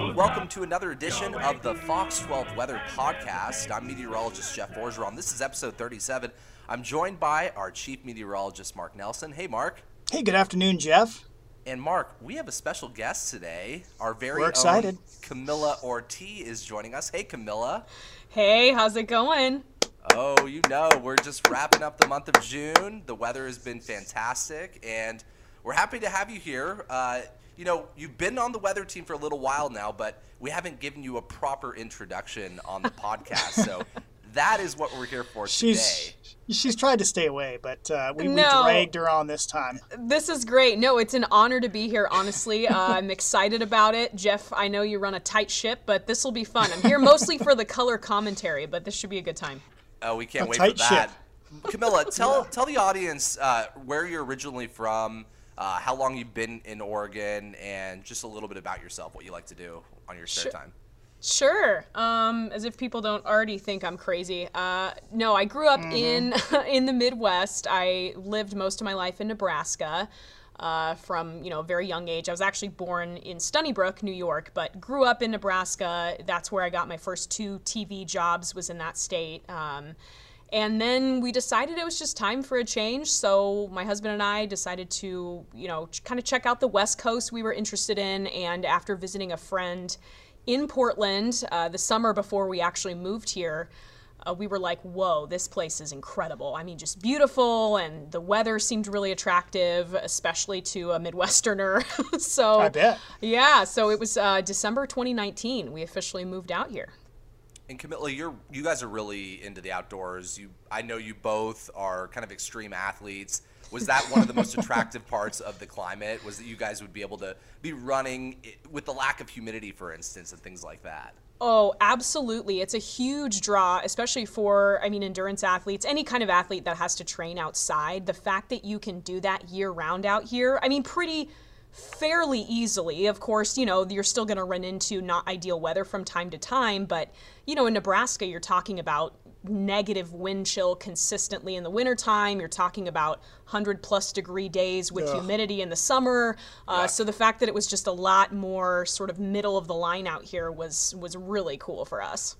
everyone. Welcome to another edition of the Fox 12 Weather Podcast. I'm meteorologist Jeff Orgeron. This is episode 37. I'm joined by our chief meteorologist, Mark Nelson. Hey, Mark. Hey, good afternoon, Jeff. And Mark, we have a special guest today. Our very We're excited. own Camila Orti is joining us. Hey, Camila. Hey, how's it going? Oh, you know, we're just wrapping up the month of June. The weather has been fantastic, and we're happy to have you here. Uh, you know, you've been on the weather team for a little while now, but we haven't given you a proper introduction on the podcast. So that is what we're here for She's today. she's tried to stay away, but uh, we, we dragged her on this time. This is great. No, it's an honor to be here, honestly. Uh, I'm excited about it. Jeff, I know you run a tight ship, but this will be fun. I'm here mostly for the color commentary, but this should be a good time. Oh, we can't A wait tight for that. Camila, tell tell the audience uh, where you're originally from, uh, how long you've been in Oregon, and just a little bit about yourself, what you like to do on your spare Sure. time. Sure. Um, as if people don't already think I'm crazy. Uh, no, I grew up in in the Midwest. I lived most of my life in Nebraska. Uh, from you know a very young age, I was actually born in Stony Brook, New York, but grew up in Nebraska. That's where I got my first two TV jobs. Was in that state. Um, and then we decided it was just time for a change. So my husband and I decided to, you know, kind of check out the West Coast we were interested in. And after visiting a friend in Portland uh, the summer before we actually moved here, uh, we were like, whoa, this place is incredible. I mean, just beautiful, and the weather seemed really attractive, especially to a Midwesterner. so, I bet. yeah, so it was uh, December 2019. We officially moved out here. And Camila, you're you guys are really into the outdoors. You, I know you both are kind of extreme athletes. Was that one of the most attractive parts of the climate? Was that you guys would be able to be running with the lack of humidity, for instance, and things like that? Oh, absolutely. It's a huge draw, especially for, I mean, endurance athletes, any kind of athlete that has to train outside. The fact that you can do that year round out here, I mean, pretty fairly easily. Of course, you know, you're still going to run into not ideal weather from time to time, but, you know, in Nebraska, you're talking about negative wind chill consistently in the wintertime. You're talking about 100 plus degree days with Ugh. humidity in the summer. Uh, so the fact that it was just a lot more sort of middle of the line out here was was really cool for us.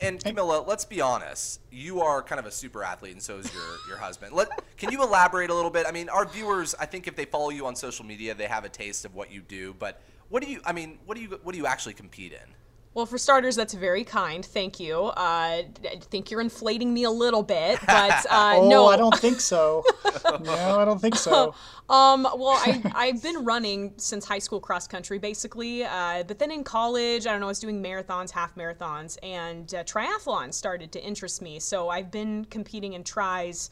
And Camila, let's be honest. You are kind of a super athlete, and so is your your husband. Let can you elaborate a little bit? I mean, our viewers, I think if they follow you on social media, they have a taste of what you do. But what do you? I mean, what do you? What do you actually compete in? Well, for starters, that's very kind. Thank you. Uh, I think you're inflating me a little bit, but uh, Oh, no, I don't think so. no, I don't think so. Um, well, I, I've been running since high school cross country, basically. Uh, but then in college, I don't know, I was doing marathons, half marathons, and uh, triathlon started to interest me. So I've been competing in tries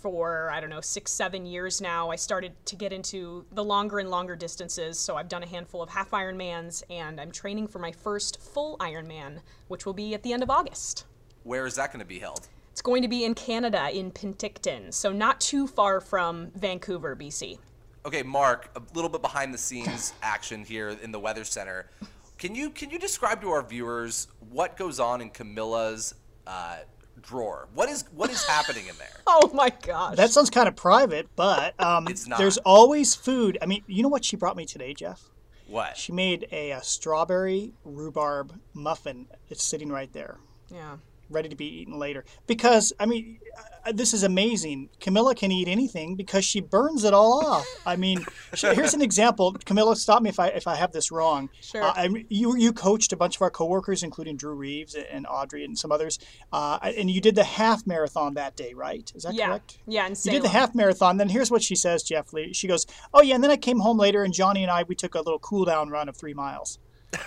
for, I don't know, six, seven years now. I started to get into the longer and longer distances. So I've done a handful of half Ironmans, and I'm training for my first full Ironman, which will be at the end of August. Where is that going to be held? It's going to be in Canada, in Penticton, so not too far from Vancouver, BC. Okay, Mark, a little bit behind the scenes action here in the Weather Center. Can you can you describe to our viewers what goes on in Camila's uh, drawer? What is what is happening in there? Oh my gosh. That sounds kind of private, but um, It's not. there's always food. I mean, you know what she brought me today, Jeff? What? She made a, uh strawberry rhubarb muffin. It's sitting right there. yeah. Ready to be eaten later. Because I mean, uh, this is amazing. Camila can eat anything because she burns it all off. I mean, here's an example. Camila, stop me if I if I have this wrong. Sure. Uh, I, you you coached a bunch of our coworkers, including Drew Reeves and Audrey and some others, uh, and you did the half marathon that day, right? Is that Yeah. correct? Yeah, and You did the half marathon. Then here's what she says, Jeff Lee. She goes, "Oh yeah," and then I came home later, and Johnny and I we took a little cool down run of three miles.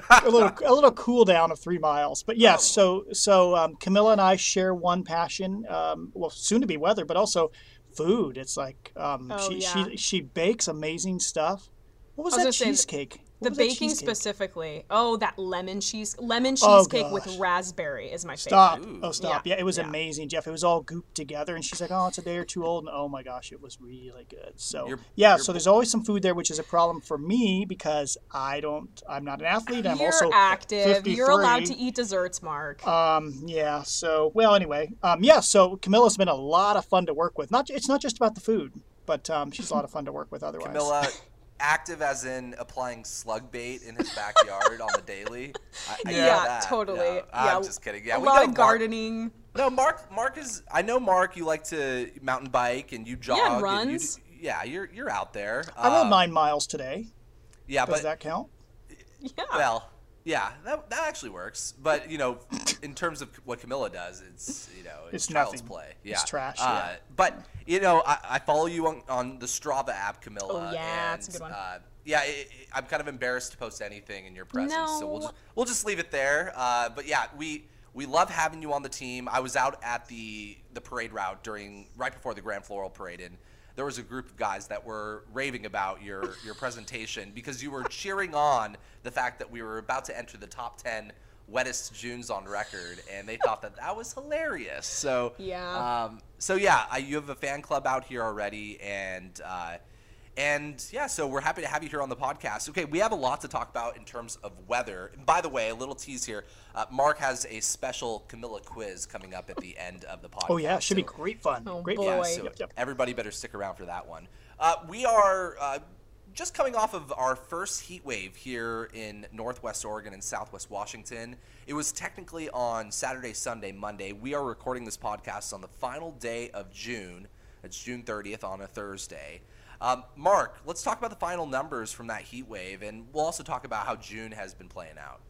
a little a little cool down of three miles. But yes, so so um, Camila and I share one passion. Um, well, soon to be weather, but also food. It's like um, Oh, she yeah. she she bakes amazing stuff. What was, was that cheesecake? The What was that baking specifically. Oh, that lemon cheese lemon Oh, cheesecake with raspberry is my Stop! favorite. Oh, stop! Yeah, Yeah, it was yeah. amazing, Jeff. It was all gooped together, and she's like, "Oh, it's a day or two old." And oh my gosh, it was really good. So You're- yeah, you're- so there's always some food there, which is a problem for me because I don't. I'm not an athlete. I'm You're also active. You're allowed to eat desserts, Mark. Um, yeah. So, well, anyway, um, yeah. So Camila's been a lot of fun to work with. Not, it's not just about the food, but um, she's a lot of fun to work with otherwise. Camila, active as in applying slug bait in his backyard on the daily? I, I Yeah, that. totally. No, yeah, I'm just kidding. Yeah, a we lot got of Mark- gardening. No, Mark. Mark is. I know Mark. You like to mountain bike and you jog. and and you runs. yeah, you're you're out there. I rode Um, nine miles today. Yeah, but Does but that count? Yeah. well, yeah, that, that actually works. But you know, in terms of what Camila does, it's you know, it's, It's child's nothing. play. It's trash, Uh, yeah. But you know, I, I follow you on, on the Strava app, Camila. Oh, yeah, and, it's a good one. Uh, yeah, i i I'm kind of embarrassed to post anything in your presence, so we'll just we'll just leave it there. Uh, but yeah, we. We love having you on the team. I was out at the the parade route during right before the Grand Floral Parade, and there was a group of guys that were raving about your your presentation because you were cheering on the fact that we were about to enter the top 10 wettest Junes on record, and they thought that that was hilarious. So Yeah. um, so yeah, I, you have a fan club out here already, and uh, and yeah, so we're happy to have you here on the podcast. Okay, we have a lot to talk about in terms of weather. And by the way, a little tease here: uh, Mark has a special Camila quiz coming up at the end of the podcast. Oh yeah, should be great fun. Oh, great boy. yeah, so Yep, yep. everybody better stick around for that one. Uh, we are uh, just coming off of our first heat wave here in Northwest Oregon and Southwest Washington. It was technically on Saturday, Sunday, Monday. We are recording this podcast on the final day of June. It's June 30th on a Thursday. Um, Mark, let's talk about the final numbers from that heat wave, and we'll also talk about how June has been playing out.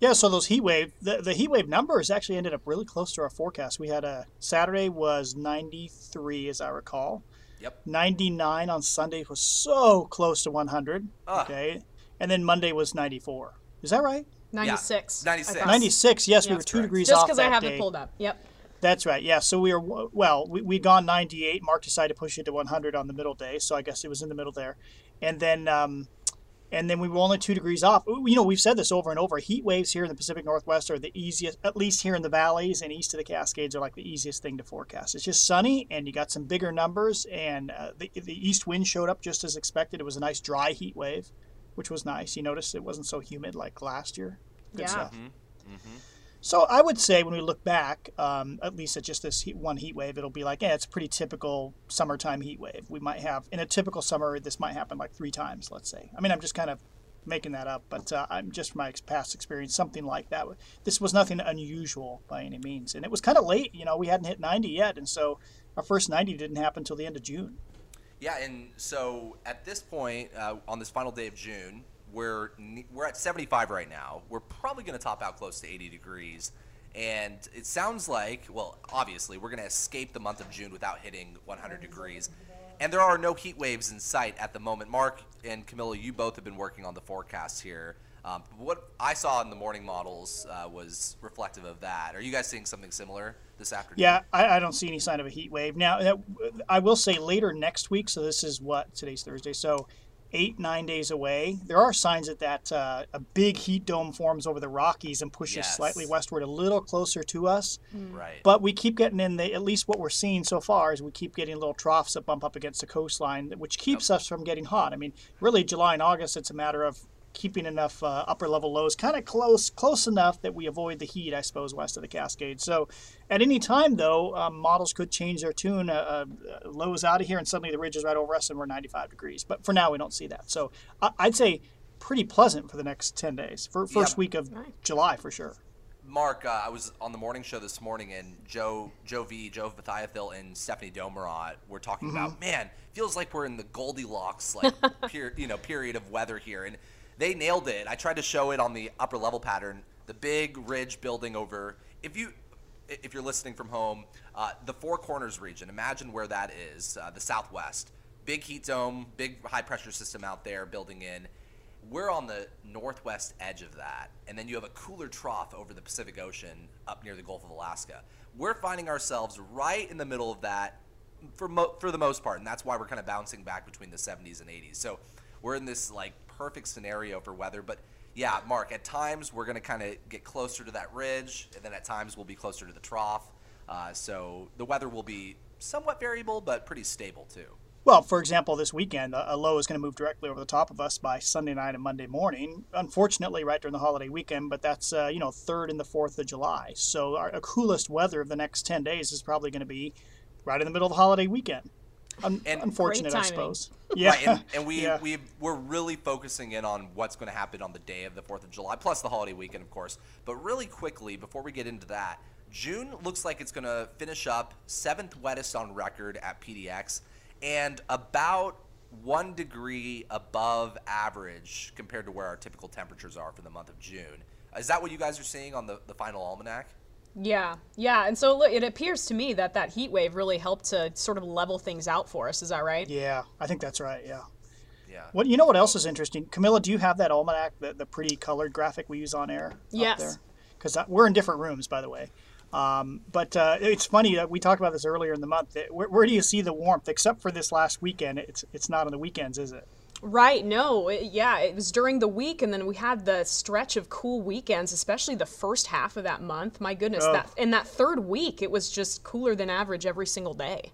Yeah, so those heat wave, the, the heat wave numbers actually ended up really close to our forecast. We had a Saturday was 93, as I recall. Yep. 99 on Sunday was so close to 100. Ah. Okay, and then Monday was 94. Is that right? Ninety six. Ninety six. Ninety six. Yes, we were two Correct. degrees Just off because I have day. it pulled up. Yep. That's right. Yeah. So we were well. We we gone 98. Mark decided to push it to 100 on the middle day. So I guess it was in the middle there, and then um, and then we were only two degrees off. You know, we've said this over and over. Heat waves here in the Pacific Northwest are the easiest, at least here in the valleys and east of the Cascades, are like the easiest thing to forecast. It's just sunny, and you got some bigger numbers, and uh, the the east wind showed up just as expected. It was a nice dry heat wave, which was nice. You noticed it wasn't so humid like last year. Good Yeah. stuff. Mm-hmm. So I would say when we look back, um, at least at just this heat, one heat wave, it'll be like, yeah, it's a pretty typical summertime heat wave. We might have in a typical summer, this might happen like three times, let's say. I mean, I'm just kind of making that up, but uh, I'm just from my past experience, something like that. This was nothing unusual by any means, and it was kind of late. You know, we hadn't hit 90 yet, and so our first 90 didn't happen until the end of June. Yeah, and so at this point, uh, on this final day of June, we're we're at 75 right now. We're probably going to top out close to 80 degrees, and it sounds like, well, obviously, we're going to escape the month of June without hitting 100 degrees. And there are no heat waves in sight at the moment. Mark and Camila, you both have been working on the forecast here. Um, what I saw in the morning models uh, was reflective of that. Are you guys seeing something similar this afternoon? Yeah, I, I don't see any sign of a heat wave. Now, I will say later next week, so this is what, today's Thursday, so eight, nine days away, there are signs that, that uh, a big heat dome forms over the Rockies and pushes Yes. slightly westward a little closer to us. Right. But we keep getting in the, at least what we're seeing so far is we keep getting little troughs that bump up against the coastline, which keeps us from getting hot. I mean, really, July and August, it's a matter of keeping enough uh, upper level lows kind of close close enough that we avoid the heat i suppose west of the cascades so at any time though um, models could change their tune uh, uh, lows out of here and suddenly the ridge is right over us and we're 95 degrees. But for now we don't see that. So I- i'd say pretty pleasant for the next 10 days. For first Yeah. week of Right. july for sure. Mark, uh, I was on the morning show this morning, and Joe, Joe V, Joe Vithayathil, and Stephanie Domerat were talking about, man, feels like we're in the Goldilocks like per, you know period of weather here, and they nailed it. I tried to show it on the upper level pattern, the big ridge building over. If you if you're listening from home, uh, the Four Corners region, imagine where that is, uh, the Southwest. Big heat dome, big high pressure system out there building in we're on the northwest edge of that, and then you have a cooler trough over the Pacific Ocean up near the Gulf of Alaska. We're finding ourselves right in the middle of that for mo- for the most part, and that's why we're kind of bouncing back between the 70s and 80s. So we're in this like perfect scenario for weather. But yeah, Mark, at times we're going to kind of get closer to that ridge, and then at times we'll be closer to the trough. Uh, so the weather will be somewhat variable, but pretty stable too. Well, for example, this weekend, a low is going to move directly over the top of us by Sunday night and Monday morning. Unfortunately, right during the holiday weekend, but that's uh, you know third and the fourth of July. So our, our coolest weather of the next ten days is probably going to be right in the middle of the holiday weekend. Un- And- unfortunate, I suppose. Yeah, Right, and, and we yeah. we we're really focusing in on what's going to happen on the day of the Fourth of July, plus the holiday weekend, of course. But really quickly, before we get into that, June looks like it's going to finish up seventh wettest on record at PDX, and about one degree above average compared to where our typical temperatures are for the month of June. Is that what you guys are seeing on the, the final almanac? Yeah, yeah, and so look, it appears to me that that heat wave really helped to sort of level things out for us. Is that right? yeah, I think that's right. Yeah. Yeah. What you know? What else is interesting, Camila? Do you have that almanac, the, the pretty colored graphic we use on air? Yes. Because we're in different rooms, by the way. Um, but uh, it's funny that we talked about this earlier in the month. That where, where do you see the warmth? Except for this last weekend, it's it's not on the weekends, is it? Right. No. It, yeah, it was during the week, and then we had the stretch of cool weekends, especially the first half of that month. My goodness, Oh. that in that third week, it was just cooler than average every single day.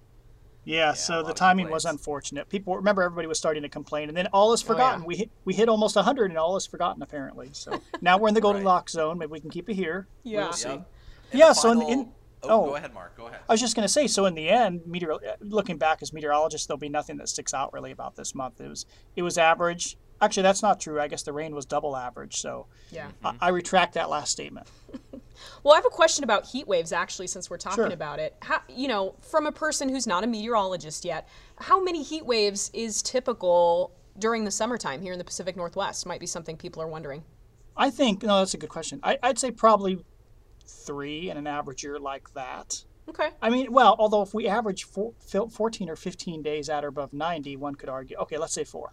Yeah. a so the of timing was unfortunate. People remember everybody was starting to complain, and then all is oh, yeah. forgotten. We hit we hit almost hundred, and all is forgotten apparently. So now we're in the Goldilocks zone. Maybe we can keep it here. Yeah. We'll see. Yep. Yeah, the so in- final- in- oh, oh. go oh. ahead, Mark. Go ahead. I was just going to say, so in the end, meteor, looking back as meteorologists, there'll be nothing that sticks out really about this month. It was it was average. Actually, that's not true. I guess the rain was double average. So Yeah. I, I mm-hmm. retract that last statement. Well, I have a question about heat waves actually, since we're talking Sure. about it. How, you know, from a person who's not a meteorologist yet, how many heat waves is typical during the summertime here in the Pacific Northwest? Might be something people are wondering. I think no, that's a good question. I, I'd say probably three in an average year like that. Okay. I mean, well, although if we average four, 14 or 15 days at or above 90, one could argue, okay, let's say four.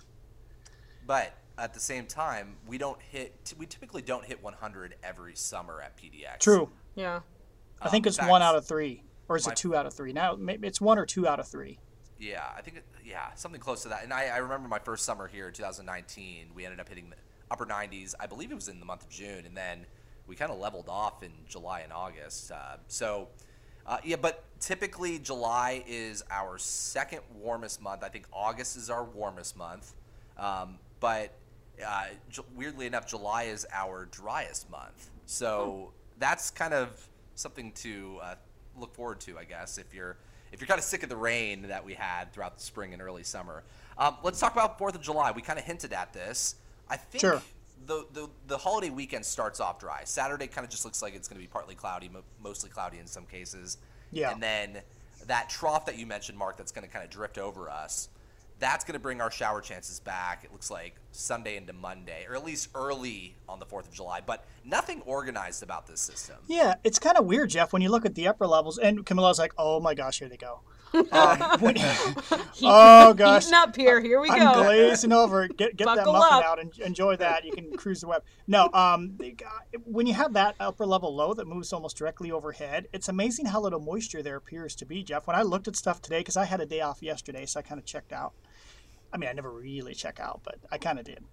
But at the same time, we don't hit. We typically don't hit 100 every summer at PDX. True. Yeah. I think Um, it's one out of three. Or is my- it two out of three? Now, maybe it's one or two out of three. Yeah, I think it, yeah, something close to that. And I, I remember my first summer here, 2019. We ended up hitting the upper 90s. I believe it was in the month of June, and then we kind of leveled off in July and August. Uh, so, uh, yeah, but typically July is our second warmest month. I think August is our warmest month, um, but uh, weirdly enough, July is our driest month. So that's kind of something to uh, look forward to, I guess, if you're if you're kind of sick of the rain that we had throughout the spring and early summer. Um, let's talk about Fourth of July. We kind of hinted at this. I think Sure. The, the the holiday weekend starts off dry. Saturday kind of just looks like it's going to be partly cloudy, mo- mostly cloudy in some cases. Yeah. And then that trough that you mentioned, Mark, that's going to kind of drift over us. That's going to bring our shower chances back. It looks like Sunday into Monday, or at least early on the Fourth of July. But nothing organized about this system. Yeah, it's kind of weird, Jeff, when you look at the upper levels. And Camila's like, oh my gosh, here they go. Um, when- oh gosh. Heating up here. Here we I'm go. glazing over. Get get that Buckle muffin up. out and enjoy that. You can cruise the web. No, um, when you have that upper level low that moves almost directly overhead, it's amazing how little moisture there appears to be, Jeff. When I looked at stuff today, because I had a day off yesterday, so I kind of checked out. I mean, I never really check out, but I kind of did.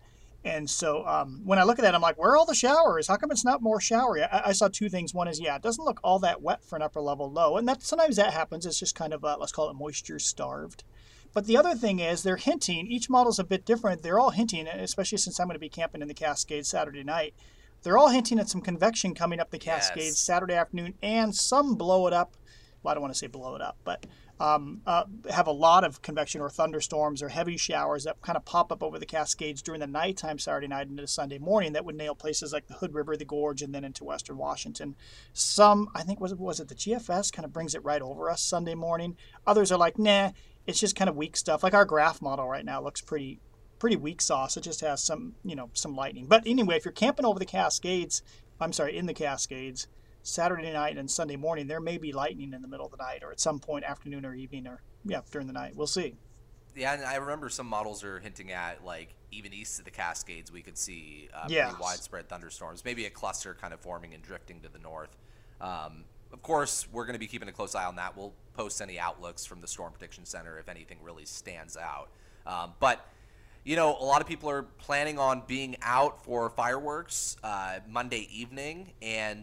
And so um, when I look at that, I'm like, where are all the showers? How come it's not more showery? I, I saw two things. One is, yeah, it doesn't look all that wet for an upper level low, and that sometimes that happens. It's just kind of uh, let's call it moisture starved. But the other thing is they're hinting. Each model's a bit different. They're all hinting, especially since I'm going to be camping in the Cascades Saturday night. They're all hinting at some convection coming up the Cascades Yes. Saturday afternoon, and some blow it up. Well, I don't want to say blow it up, but um, uh, have a lot of convection or thunderstorms or heavy showers that kind of pop up over the Cascades during the nighttime Saturday night into Sunday morning that would nail places like the Hood River, the Gorge, and then into Western Washington. Some, I think, was it, was it the GFS kind of brings it right over us Sunday morning. Others are like, nah, it's just kind of weak stuff. Like our graph model right now looks pretty pretty weak sauce. It just has some, you know, some lightning. But anyway, if you're camping over the Cascades, I'm sorry, in the Cascades, Saturday night and Sunday morning, there may be lightning in the middle of the night or at some point afternoon or evening or yeah, during the night. We'll see. Yeah, and I remember some models are hinting at like even east of the Cascades, we could see uh, Yes. pretty widespread thunderstorms. Maybe a cluster kind of forming and drifting to the north. Um, of course, we're going to be keeping a close eye on that. We'll post any outlooks from the Storm Prediction Center if anything really stands out. Um, but you know, a lot of people are planning on being out for fireworks uh, Monday evening, and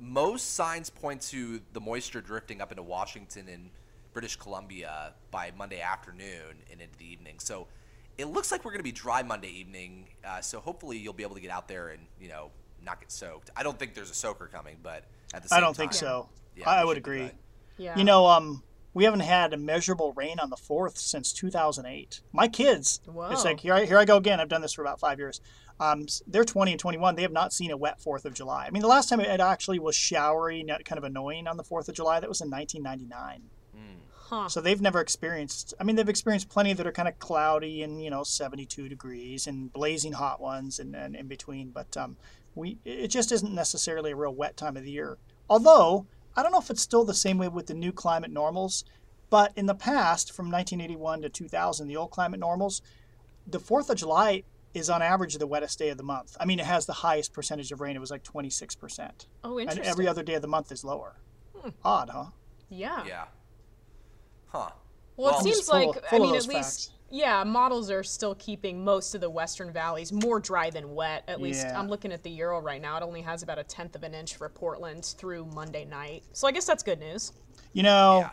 most signs point to the moisture drifting up into Washington and British Columbia by Monday afternoon and into the evening. So it looks like we're going to be dry Monday evening. Uh, so hopefully you'll be able to get out there and you know not get soaked. I don't think there's a soaker coming, but at the same time. I don't think so. yeah, I, I would agree. Yeah. You know, um, we haven't had a measurable rain on the fourth since 2008. My kids, Whoa. it's like here I, here I go again. I've done this for about five years. Um, they're 20 and 21. They have not seen a wet Fourth of July. I mean, the last time it actually was showery, kind of annoying on the Fourth of July, that was in 1999. Huh. So they've never experienced. I mean, they've experienced plenty that are kind of cloudy and you know 72 degrees and blazing hot ones and, and in between. But um, we it just isn't necessarily a real wet time of the year. Although I don't know if it's still the same way with the new climate normals. But in the past, from 1981 to 2000, the old climate normals, the Fourth of July is on average the wettest day of the month. I mean, it has the highest percentage of rain. It was like 26 percent, oh, interesting. and every other day of the month is lower. Hmm. Odd, huh? yeah. Yeah. Huh. Well, Well- it seems full- like full I mean, those at least facts. yeah, models are still keeping most of the western valleys more dry than wet. At least Yeah. I'm looking at the Euro right now. It only has about a tenth of an inch for Portland through Monday night. So I guess that's good news. You know, Yeah.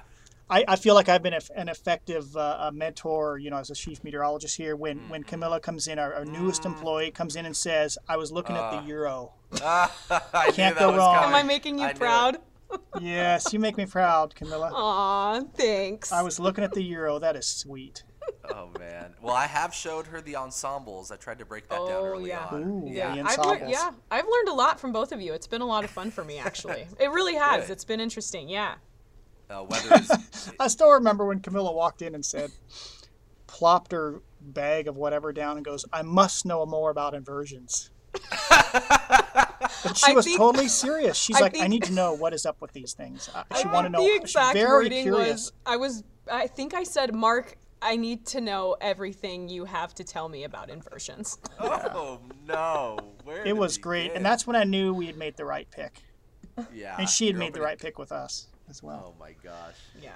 I, I feel like I've been a, an effective uh, a mentor, you know, as a chief meteorologist here. When mm. when Camila comes in, our, our newest mm. employee comes in and says, "I was looking at the ah. euro." I Can't go wrong. coming. Am I making you I proud? yes, you make me proud, Camila. Aw, thanks. I was looking at the euro. That is sweet. Oh man. Well, I have showed her the ensembles. I tried to break that down Oh, early yeah. on. Ooh, yeah, the I've learned, yeah, I've learned a lot from both of you. It's been a lot of fun for me, actually. it really has. Good. It's been interesting. Yeah. Uh, weather is I still remember when Camila walked in and said, plopped her bag of whatever down and goes, "I must know more about inversions." But she I was think- totally serious. She's I like, "I need to know what is up with these things." Uh, she wanted to know. The exact She's very wording curious. was I was I think I said, Mark, I need to know everything you have to tell me about inversions. Oh no. Where It was great, begin? and that's when I knew we had made the right pick, yeah. and she had made the right pick with us as well. Oh my gosh. Yeah.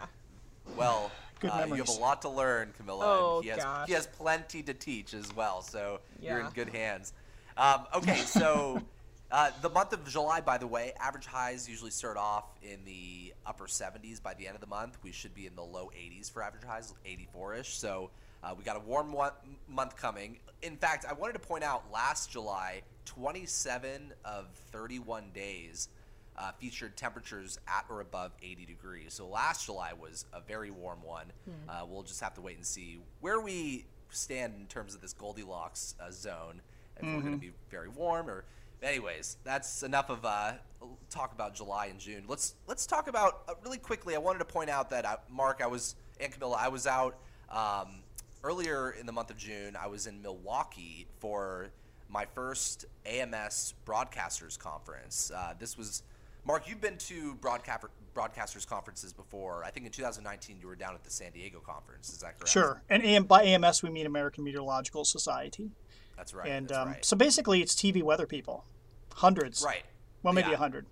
Well, Good uh, you have a lot to learn, Camila. Oh, and he has gosh. he has plenty to teach as well. So you're in good hands. Um, okay, so uh, the month of July, by the way, average highs usually start off in the upper 70s. By the end of the month, we should be in the low 80s for average highs, 84ish. So uh, we got a warm one, month coming. In fact, I wanted to point out last July, 27 of 31 days uh, featured temperatures at or above 80 degrees. So last July was a very warm one. Uh, we'll just have to wait and see where we stand in terms of this Goldilocks uh, zone. If we're going to be very warm or, anyways, that's enough of uh, talk about July and June. Let's let's talk about uh, really quickly. I wanted to point out that uh, Mark, I was and Camila, I was out um, earlier in the month of June. I was in Milwaukee for my first AMS Broadcasters Conference. Uh, this was Mark. You've been to broadcast broadcasters conferences before. I think in 2019 you were down at the San Diego conference. Is that correct? Sure, and AM, by AMS we mean American Meteorological Society, That's right. and that's um, right. so basically it's TV weather people, hundreds, right. Well, maybe a Yeah. hundred.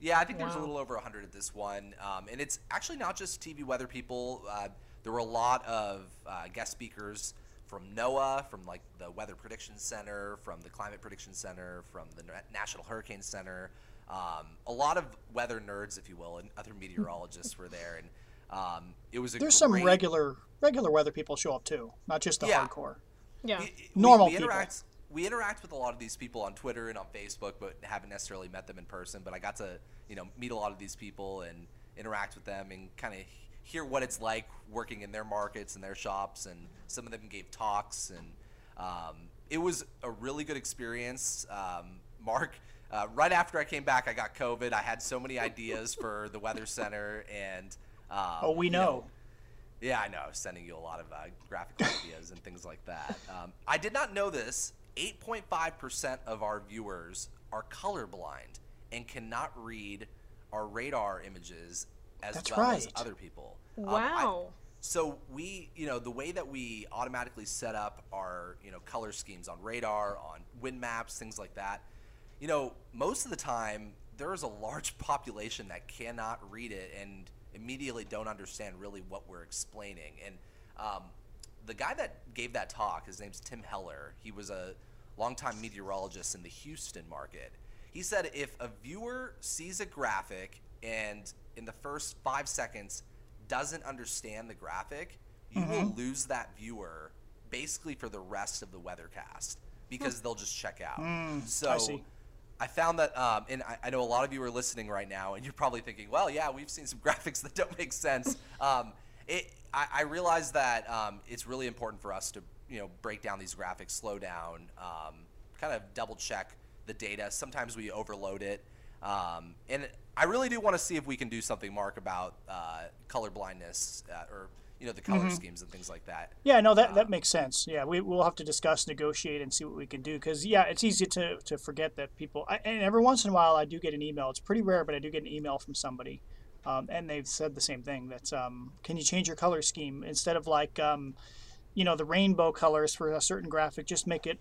Yeah, I think there was a little over 100 at this one. Um, and it's actually not just TV weather people. Uh, there were a lot of uh, guest speakers from NOAA, from like the Weather Prediction Center, from the Climate Prediction Center, from the National Hurricane Center. Um, a lot of weather nerds, if you will, and other meteorologists were there. And um, it was a There's some regular regular weather people show up too, not just the Yeah. hardcore. Yeah. we- Normal we, people. Interact, we interact with a lot of these people on Twitter and on Facebook, but haven't necessarily met them in person. But I got to, you know, meet a lot of these people and interact with them and kind of hear what it's like working in their markets and their shops. And some of them gave talks, and um, it was a really good experience. Um, Mark. Uh, right after I came back, I got COVID. I had so many ideas for the Weather Center, and um, Oh, we you know. yeah, I know. I was sending you a lot of uh, graphic ideas and things like that. Um, I did not know this. 8.5% of our viewers are colorblind and cannot read our radar images as That's well as other people. Um, I- Wow. so we, you know, the way that we automatically set up our, you know, color schemes on radar, on wind maps, things like that, you know, most of the time there is a large population that cannot read it and immediately don't understand really what we're explaining. And um, the guy that gave that talk, his name's Tim Heller. He was a longtime meteorologist in the Houston market. He said if a viewer sees a graphic and in the first five seconds doesn't understand the graphic, you will lose that viewer basically for the rest of the weathercast because they'll just check out. so I found that, um, and I, I know a lot of you are listening right now, and you're probably thinking, well, yeah, we've seen some graphics that don't make sense. Um, it, I, I realize that um, it's really important for us to, you know, break down these graphics, slow down, um, kind of double check the data. Sometimes we overload it. Um, and I really do want to see if we can do something, Mark, about uh, color blindness uh, or you know the color schemes and things like that. Yeah, no, that, that makes sense. Yeah, we, we'll have to discuss, negotiate, and see what we can do. Because, yeah, it's easy to, to forget that people, I, and every once in a while I do get an email. It's pretty rare, but I do get an email from somebody. Um, and they've said the same thing that, um, can you change your color scheme? Instead of like, um, you know, the rainbow colors for a certain graphic, just make it,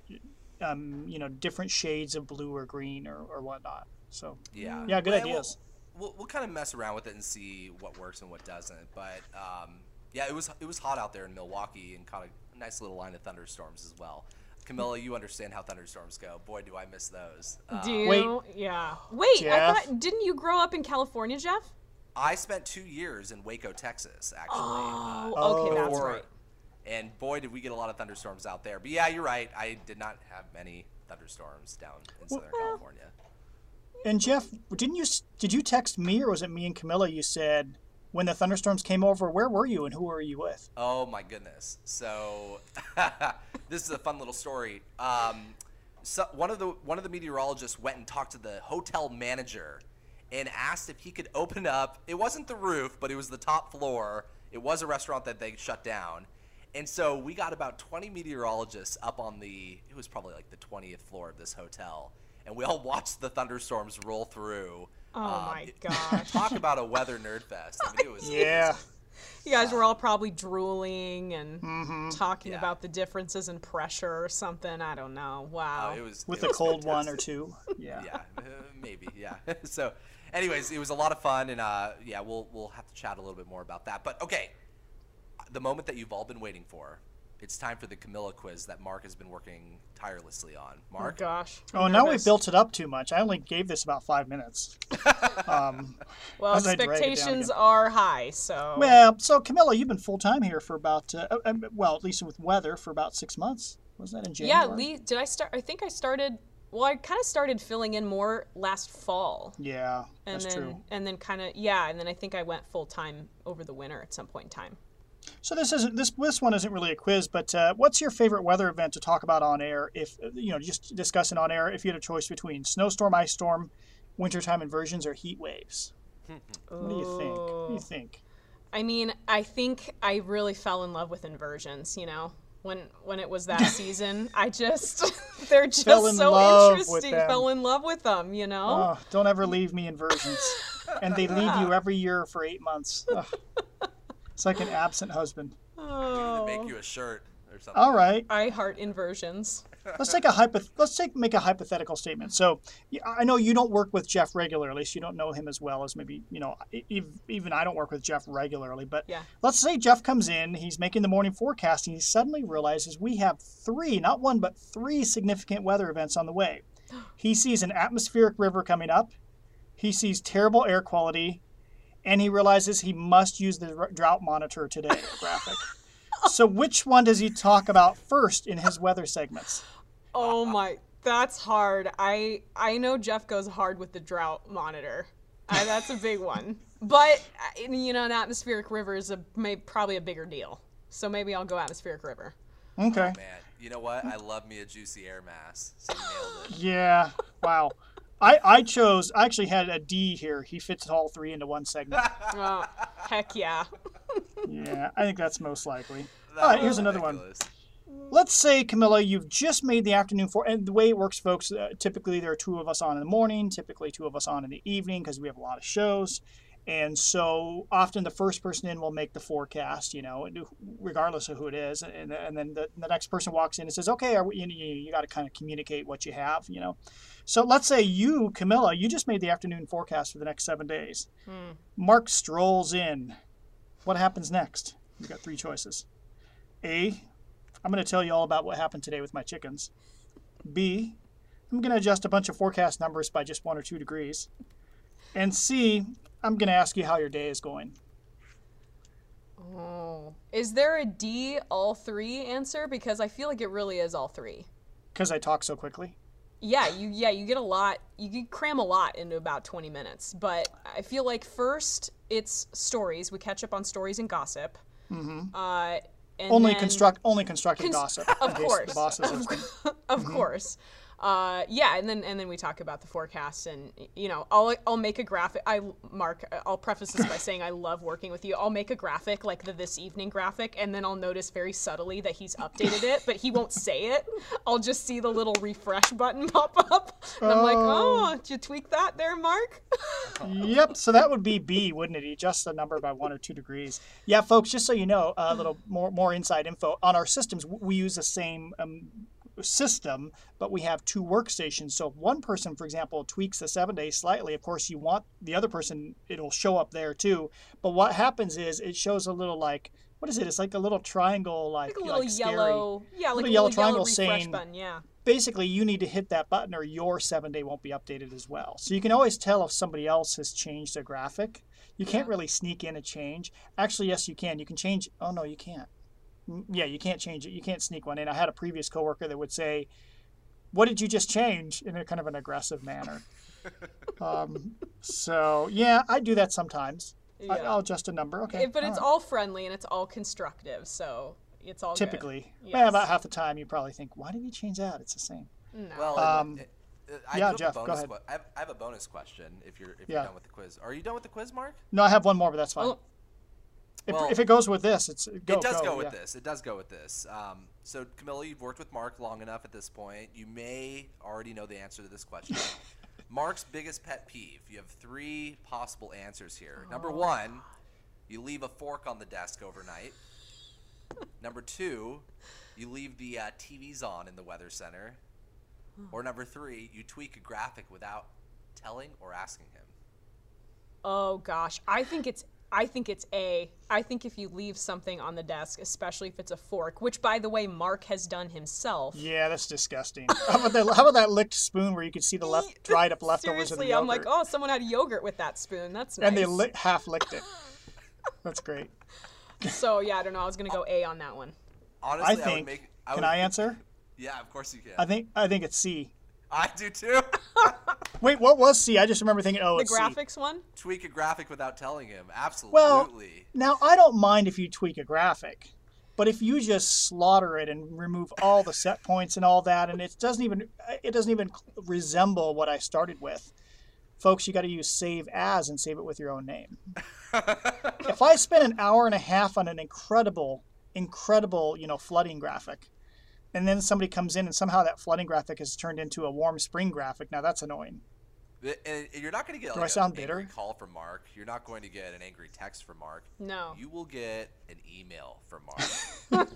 um, you know, different shades of blue or green or, or whatnot. So, Yeah. Yeah, good Well, ideas. We'll, we'll, we'll kind of mess around with it and see what works and what doesn't. But um, yeah, it was it was hot out there in Milwaukee and caught a nice little line of thunderstorms as well. Camila, you understand how thunderstorms go. Boy, do I miss those. Uh, Do you? Wait. Yeah. Wait, I thought didn't you grow up in California, Jeff? I spent two years in Waco, Texas, actually. Oh, uh, okay, that's right. And boy, did we get a lot of thunderstorms out there. But yeah, you're right. I did not have many thunderstorms down in Southern California. And Jeff, didn't you, did you text me or was it me and Camila? You said, when the thunderstorms came over, where were you and who were you with? Oh my goodness! So this is a fun little story. Um, so one of the one of the meteorologists went and talked to the hotel manager and asked if he could open up. It wasn't the roof, but it was the top floor. It was a restaurant that they shut down. And so we got about 20 meteorologists up on the, it was probably like the 20th floor of this hotel. And we all watched the thunderstorms roll through. Oh Um, my gosh. Talk about a weather nerd fest. I mean, it was, Yeah. You guys were all probably drooling and talking Yeah. about the differences in pressure or something. I don't know. Wow. oh, it was With it a was cold one or two. Yeah. yeah, uh, maybe, yeah. so, anyways, it was a lot of fun, and uh, yeah, we'll we'll have to chat a little bit more about that. But okay, the moment that you've all been waiting for, it's time for the Camila quiz that Mark has been working tirelessly on. Mark, oh Mark, gosh. Oh, I'm now we've built it up too much. I only gave this about five minutes. Um, Well, as I drag it down expectations are high, so. well, so Camila, you've been full time here for about, uh, uh, well, at least with weather, for about six months. Wasn't that in January? yeah, Lee, did I start? I think I started. Well, I kind of started filling in more last fall, Yeah, and that's then true. and then kind of yeah, and then I think I went full time over the winter at some point in time. So this isn't this this one isn't really a quiz, but uh, what's your favorite weather event to talk about on air? If you know, just discussing on air, if you had a choice between snowstorm, ice storm, wintertime inversions, or heat waves, what do you think? What do you think? I mean, I think I really fell in love with inversions. You know, when when it was that season, I just they're just in so interesting. Fell in love with them. You know. Oh, don't ever leave me inversions. and they leave you every year for eight months. Ugh. It's like an absent husband. Oh. make you a shirt or something. All right, I heart inversions. let's take a hypoth- let's take make a hypothetical statement. So, I know you don't work with Jeff regularly, so you don't know him as well as maybe you know. Even I don't work with Jeff regularly, but Yeah. let's say Jeff comes in, he's making the morning forecast, and he suddenly realizes we have three, not one, but three significant weather events on the way. He sees an atmospheric river coming up. He sees terrible air quality, and he realizes he must use the drought monitor today graphic. So, which one does he talk about first in his weather segments? Oh my, that's hard. I I know Jeff goes hard with the drought monitor. I, that's a big one. But uh, you know, an atmospheric river is a may, probably a bigger deal. So maybe I'll go atmospheric river. Okay. Man, you know what? I love me a juicy air mass. So you nailed it. Yeah. Wow. I, I chose, I actually had a D here. He fits all three into one segment. Oh, heck yeah. Yeah, I think that's most likely. That All right, here's another one. Let's say, Camila, you've just made the afternoon for, and the way it works, folks, uh, typically there are two of us on in the morning, typically two of us on in the evening because we have a lot of shows. And so often the first person in will make the forecast, you know, regardless of who it is. And, and then the, the next person walks in and says, okay, are we, you, you, you got to kind of communicate what you have, you know. So let's say you, Camila, you just made the afternoon forecast for the next seven days. Hmm. Mark strolls in. What happens next? You've got three choices. A, I'm going to tell you all about what happened today with my chickens. B, I'm going to adjust a bunch of forecast numbers by just one or two degrees. And C, I'm going to ask you how your day is going. Oh, is there a D all three answer? Because I feel like it really is all three. Because I talk so quickly. Yeah, you yeah you get a lot. You can cram a lot into about 20 minutes. But I feel like first it's stories. We catch up on stories and gossip. Mm-hmm. Uh, and only construct only constructive Cons- gossip. of course. are of course. Uh, yeah, and then and then we talk about the forecast, and you know, I'll I'll make a graphic. I Mark, I'll preface this by saying I love working with you. I'll make a graphic like the this evening graphic, and then I'll notice very subtly that he's updated it, but he won't say it. I'll just see the little refresh button pop up, and I'm like, oh, did you tweak that there, Mark? Yep. So that would be B, wouldn't it? Adjust the number by one or two degrees. Yeah, folks. Just so you know, a little more more inside info on our systems. We use the same um, system, but we have two workstations. So if one person, for example, tweaks the seven day slightly, of course you want the other person. It'll show up there too. But what happens is it shows a little like what is it? It's like a little triangle, like Like a little like scary. yellow, yeah, like Little a yellow little triangle refresh saying- button, yeah. basically you need to hit that button or your seven day won't be updated as well. So you can always tell if somebody else has changed a graphic. You can't Yeah. really sneak in a change. Actually, yes, you can. You can change. Oh no, you can't. Mm, Yeah, you can't change it. You can't sneak one in. I had a previous coworker that would say, "What did you just change?" in a kind of an aggressive manner. um, so yeah, I do that sometimes. I, Yeah. I'll adjust a number. Okay, It- but it's all right. all friendly and it's all constructive, so it's all good. typically. Yes. Yeah, about half the time you probably think, "Why did he change that?" It's the same. No. Well, Um, it- it- I yeah, do have Jeff, a go bonus ahead. que- I, have, I have a bonus question if you're if Yeah. you're done with the quiz. Are you done with the quiz, Mark? No, I have one more, but that's fine. Oh, If, Well, if it goes with this, it's go. it does go, with yeah. this. It does go with this. Um, so, Camila, you've worked with Mark long enough at this point. You may already know the answer to this question. Mark's biggest pet peeve. You have three possible answers here. Number Oh. one, you leave a fork on the desk overnight. Number two, you leave the uh, TVs on in the weather center. Or number three, you tweak a graphic without telling or asking him. Oh gosh, I think it's I think it's A. I think if you leave something on the desk, especially if it's a fork, which by the way Mark has done himself. Yeah, that's disgusting. How about that? How about that licked spoon where you could see the left dried up leftovers Seriously, of the yogurt? I'm like, oh, someone had yogurt with that spoon. That's nice. and they li- half licked it. That's great. so yeah, I don't know. I was gonna go A on that one. Honestly, I would think. make. I can would, I answer? Yeah, of course you can. I think. I think it's C. I do too. Wait, what was C? I just remember thinking, oh, The it's C. graphics one. Tweak a graphic without telling him. Absolutely. Well, now I don't mind if you tweak a graphic, but if you just slaughter it and remove all the set points and all that, and it doesn't even uh, it doesn't even resemble what I started with, folks, you got to use save as and save it with your own name. if I spend an hour and a half on an incredible, incredible, you know, flooding graphic, and then somebody comes in and somehow that flooding graphic is turned into a warm spring graphic, now that's annoying. And you're not going to get I like sound an angry bitter? call from Mark. You're not going to get an angry text from Mark. No. You will get an email from Mark.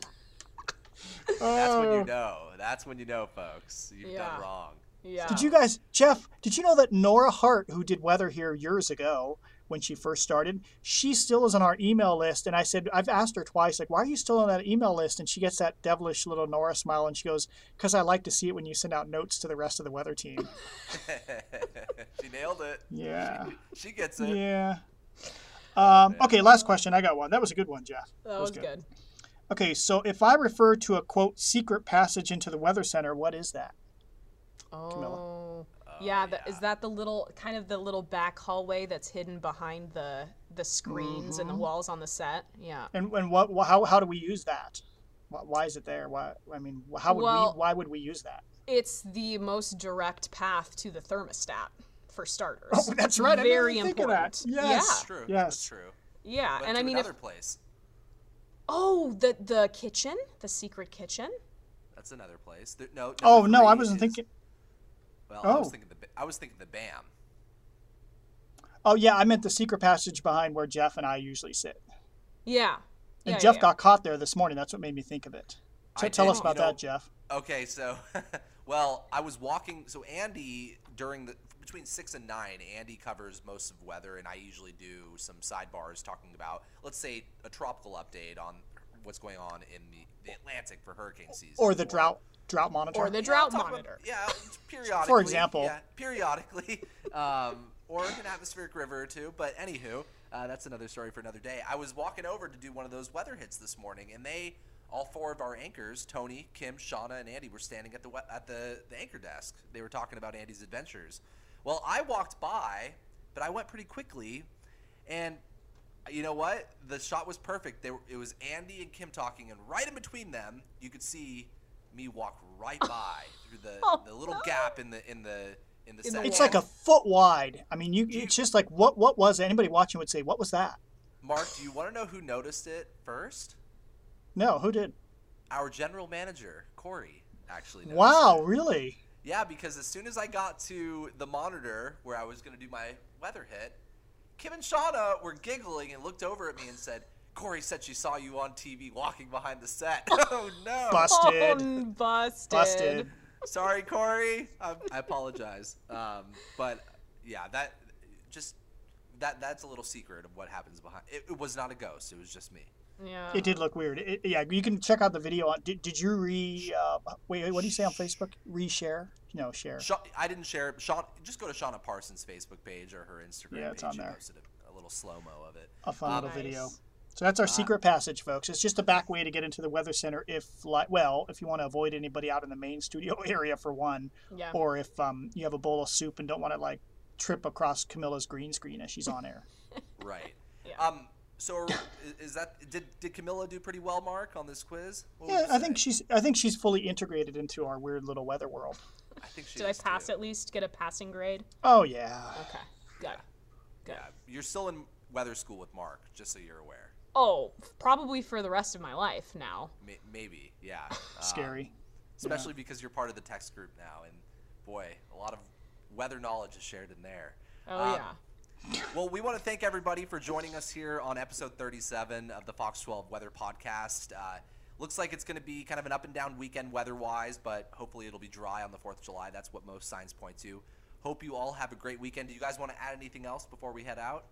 That's when you oh. know. That's when you know, folks. You've Yeah. done wrong. Yeah. Did you guys, Jeff? Did you know that Nora Hart, who did weather here years ago when she first started, she still is on our email list? And I said, I've asked her twice, like, why are you still on that email list? And she gets that devilish little Nora smile, and she goes, "Because I like to see it when you send out notes to the rest of the weather team." she nailed it. Yeah, She gets it. yeah. Um, okay, last question. I got one. That was a good one, Jeff. That was good. Okay, so if I refer to a quote secret passage into the weather center, what is that? Oh. Yeah, oh, the, is that the little kind of the little back hallway that's hidden behind the the screens and the mm-hmm. walls on the set? Yeah. And and what, how how do we use that? Why, why is it there? Why I mean, how would Well- we? Why would we use that? It's the most direct path to the thermostat for starters. Oh, that's right. I didn't Very even think of important. that. Yes. Yeah. That's true. Yes. That's true. Yeah, But and to I mean, another if, place. oh, the the kitchen, the secret kitchen. That's another place. There, no. Oh no, I wasn't is- thinking. Well, I oh. was Oh. thinking the. I was thinking the BAM. Oh yeah, I meant the secret passage behind where Jeff and I usually sit. Yeah. And yeah, Jeff yeah. got caught there this morning. That's what made me think of it. So I tell did, us about you know- that, Jeff. Okay, so, well, I was walking. So Andy, during the between six and nine, Andy covers most of weather, and I usually do some sidebars talking about, let's say, a tropical update on what's going on in the, the Atlantic for hurricane season, Or the drought drought monitor. Or the Yeah, drought talk about- monitor. yeah, periodically. For example. Yeah, periodically. Um, or an atmospheric river or two. But anywho, uh, that's another story for another day. I was walking over to do one of those weather hits this morning, and they all four of our anchors, Tony, Kim, Shauna, and Andy, were standing at the at the, the anchor desk. They were talking about Andy's adventures. Well, I walked by, but I went pretty quickly, and you know what? The shot was perfect. They were, it was Andy and Kim talking, and right in between them, you could see me walk right by through the, Oh, the little no. gap in the in the in the In the set. It's like a foot wide. I mean, you. It's just like what? What was? it? Anybody watching would say, "What was that?" Mark, do you want to know who noticed it first? No, who did? Our general manager, Corey, actually. Noticed Wow, it. really? Yeah, because as soon as I got to the monitor where I was going to do my weather hit, Kim and Shauna were giggling and looked over at me and said, Corey said she saw you on TV walking behind the set. oh, no. Busted. Oh, busted. Busted. Sorry, Corey. I, I apologize. Um, but yeah, that just that that's a little secret of what happens behind. It, it was not a ghost. It was just me. Yeah. It did look weird. It, yeah, you can check out the video on. Did, did you re? Uh, wait, wait, what do you say on Facebook? Reshare? No, share. Sha- I didn't share it. Sean, just go to Shauna Parsons' Facebook page or her Instagram Yeah, page. it's on She there. posted a, a little slow mo of it. A fun Um, little video. So that's our secret passage, folks. It's just a back way to get into the weather center if, like, well, if you want to avoid anybody out in the main studio area for one, Yeah. or if um, you have a bowl of soup and don't want to like trip across Camila's green screen as she's on air. Right. Yeah. Um. So is- is that did did Camila do pretty well, Mark, on this quiz? What Yeah, you I think she's I think she's fully integrated into our weird little weather world. I think she Did I pass too. at least? Get a passing grade? Oh yeah. Okay. Good. Good. Yeah, you're still in weather school with Mark, just so you're aware. Oh, probably for the rest of my life now. May- Maybe, yeah. Uh, Scary. especially because you're part of the text group now, and boy, a lot of weather knowledge is shared in there. Oh Um, yeah. Well, we want to thank everybody for joining us here on episode 37 of the Fox 12 Weather Podcast. Uh, looks like it's going to be kind of an up and down weekend weather wise, but hopefully it'll be dry on the 4th of July. That's what most signs point to. Hope you all have a great weekend. Do you guys want to add anything else before we head out?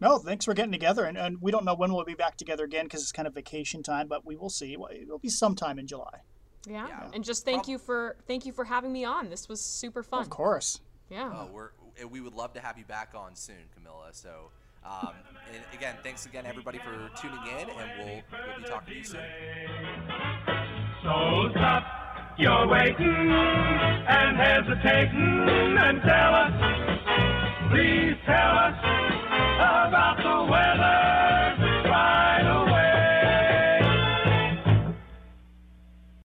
No, thanks for getting together, and, and we don't know when we'll be back together again because it's kind of vacation time, but we will see. It'll be sometime in July. Yeah. yeah. And just thank Prob- you for thank you for having me on. This was super fun. Of course. Yeah. Oh, we're we would love to have you back on soon, Camila. So, um, and again, thanks again, everybody, for tuning in, and we'll, we'll be talking to you soon. So stop your waiting and hesitating and tell us, please tell us about the weather.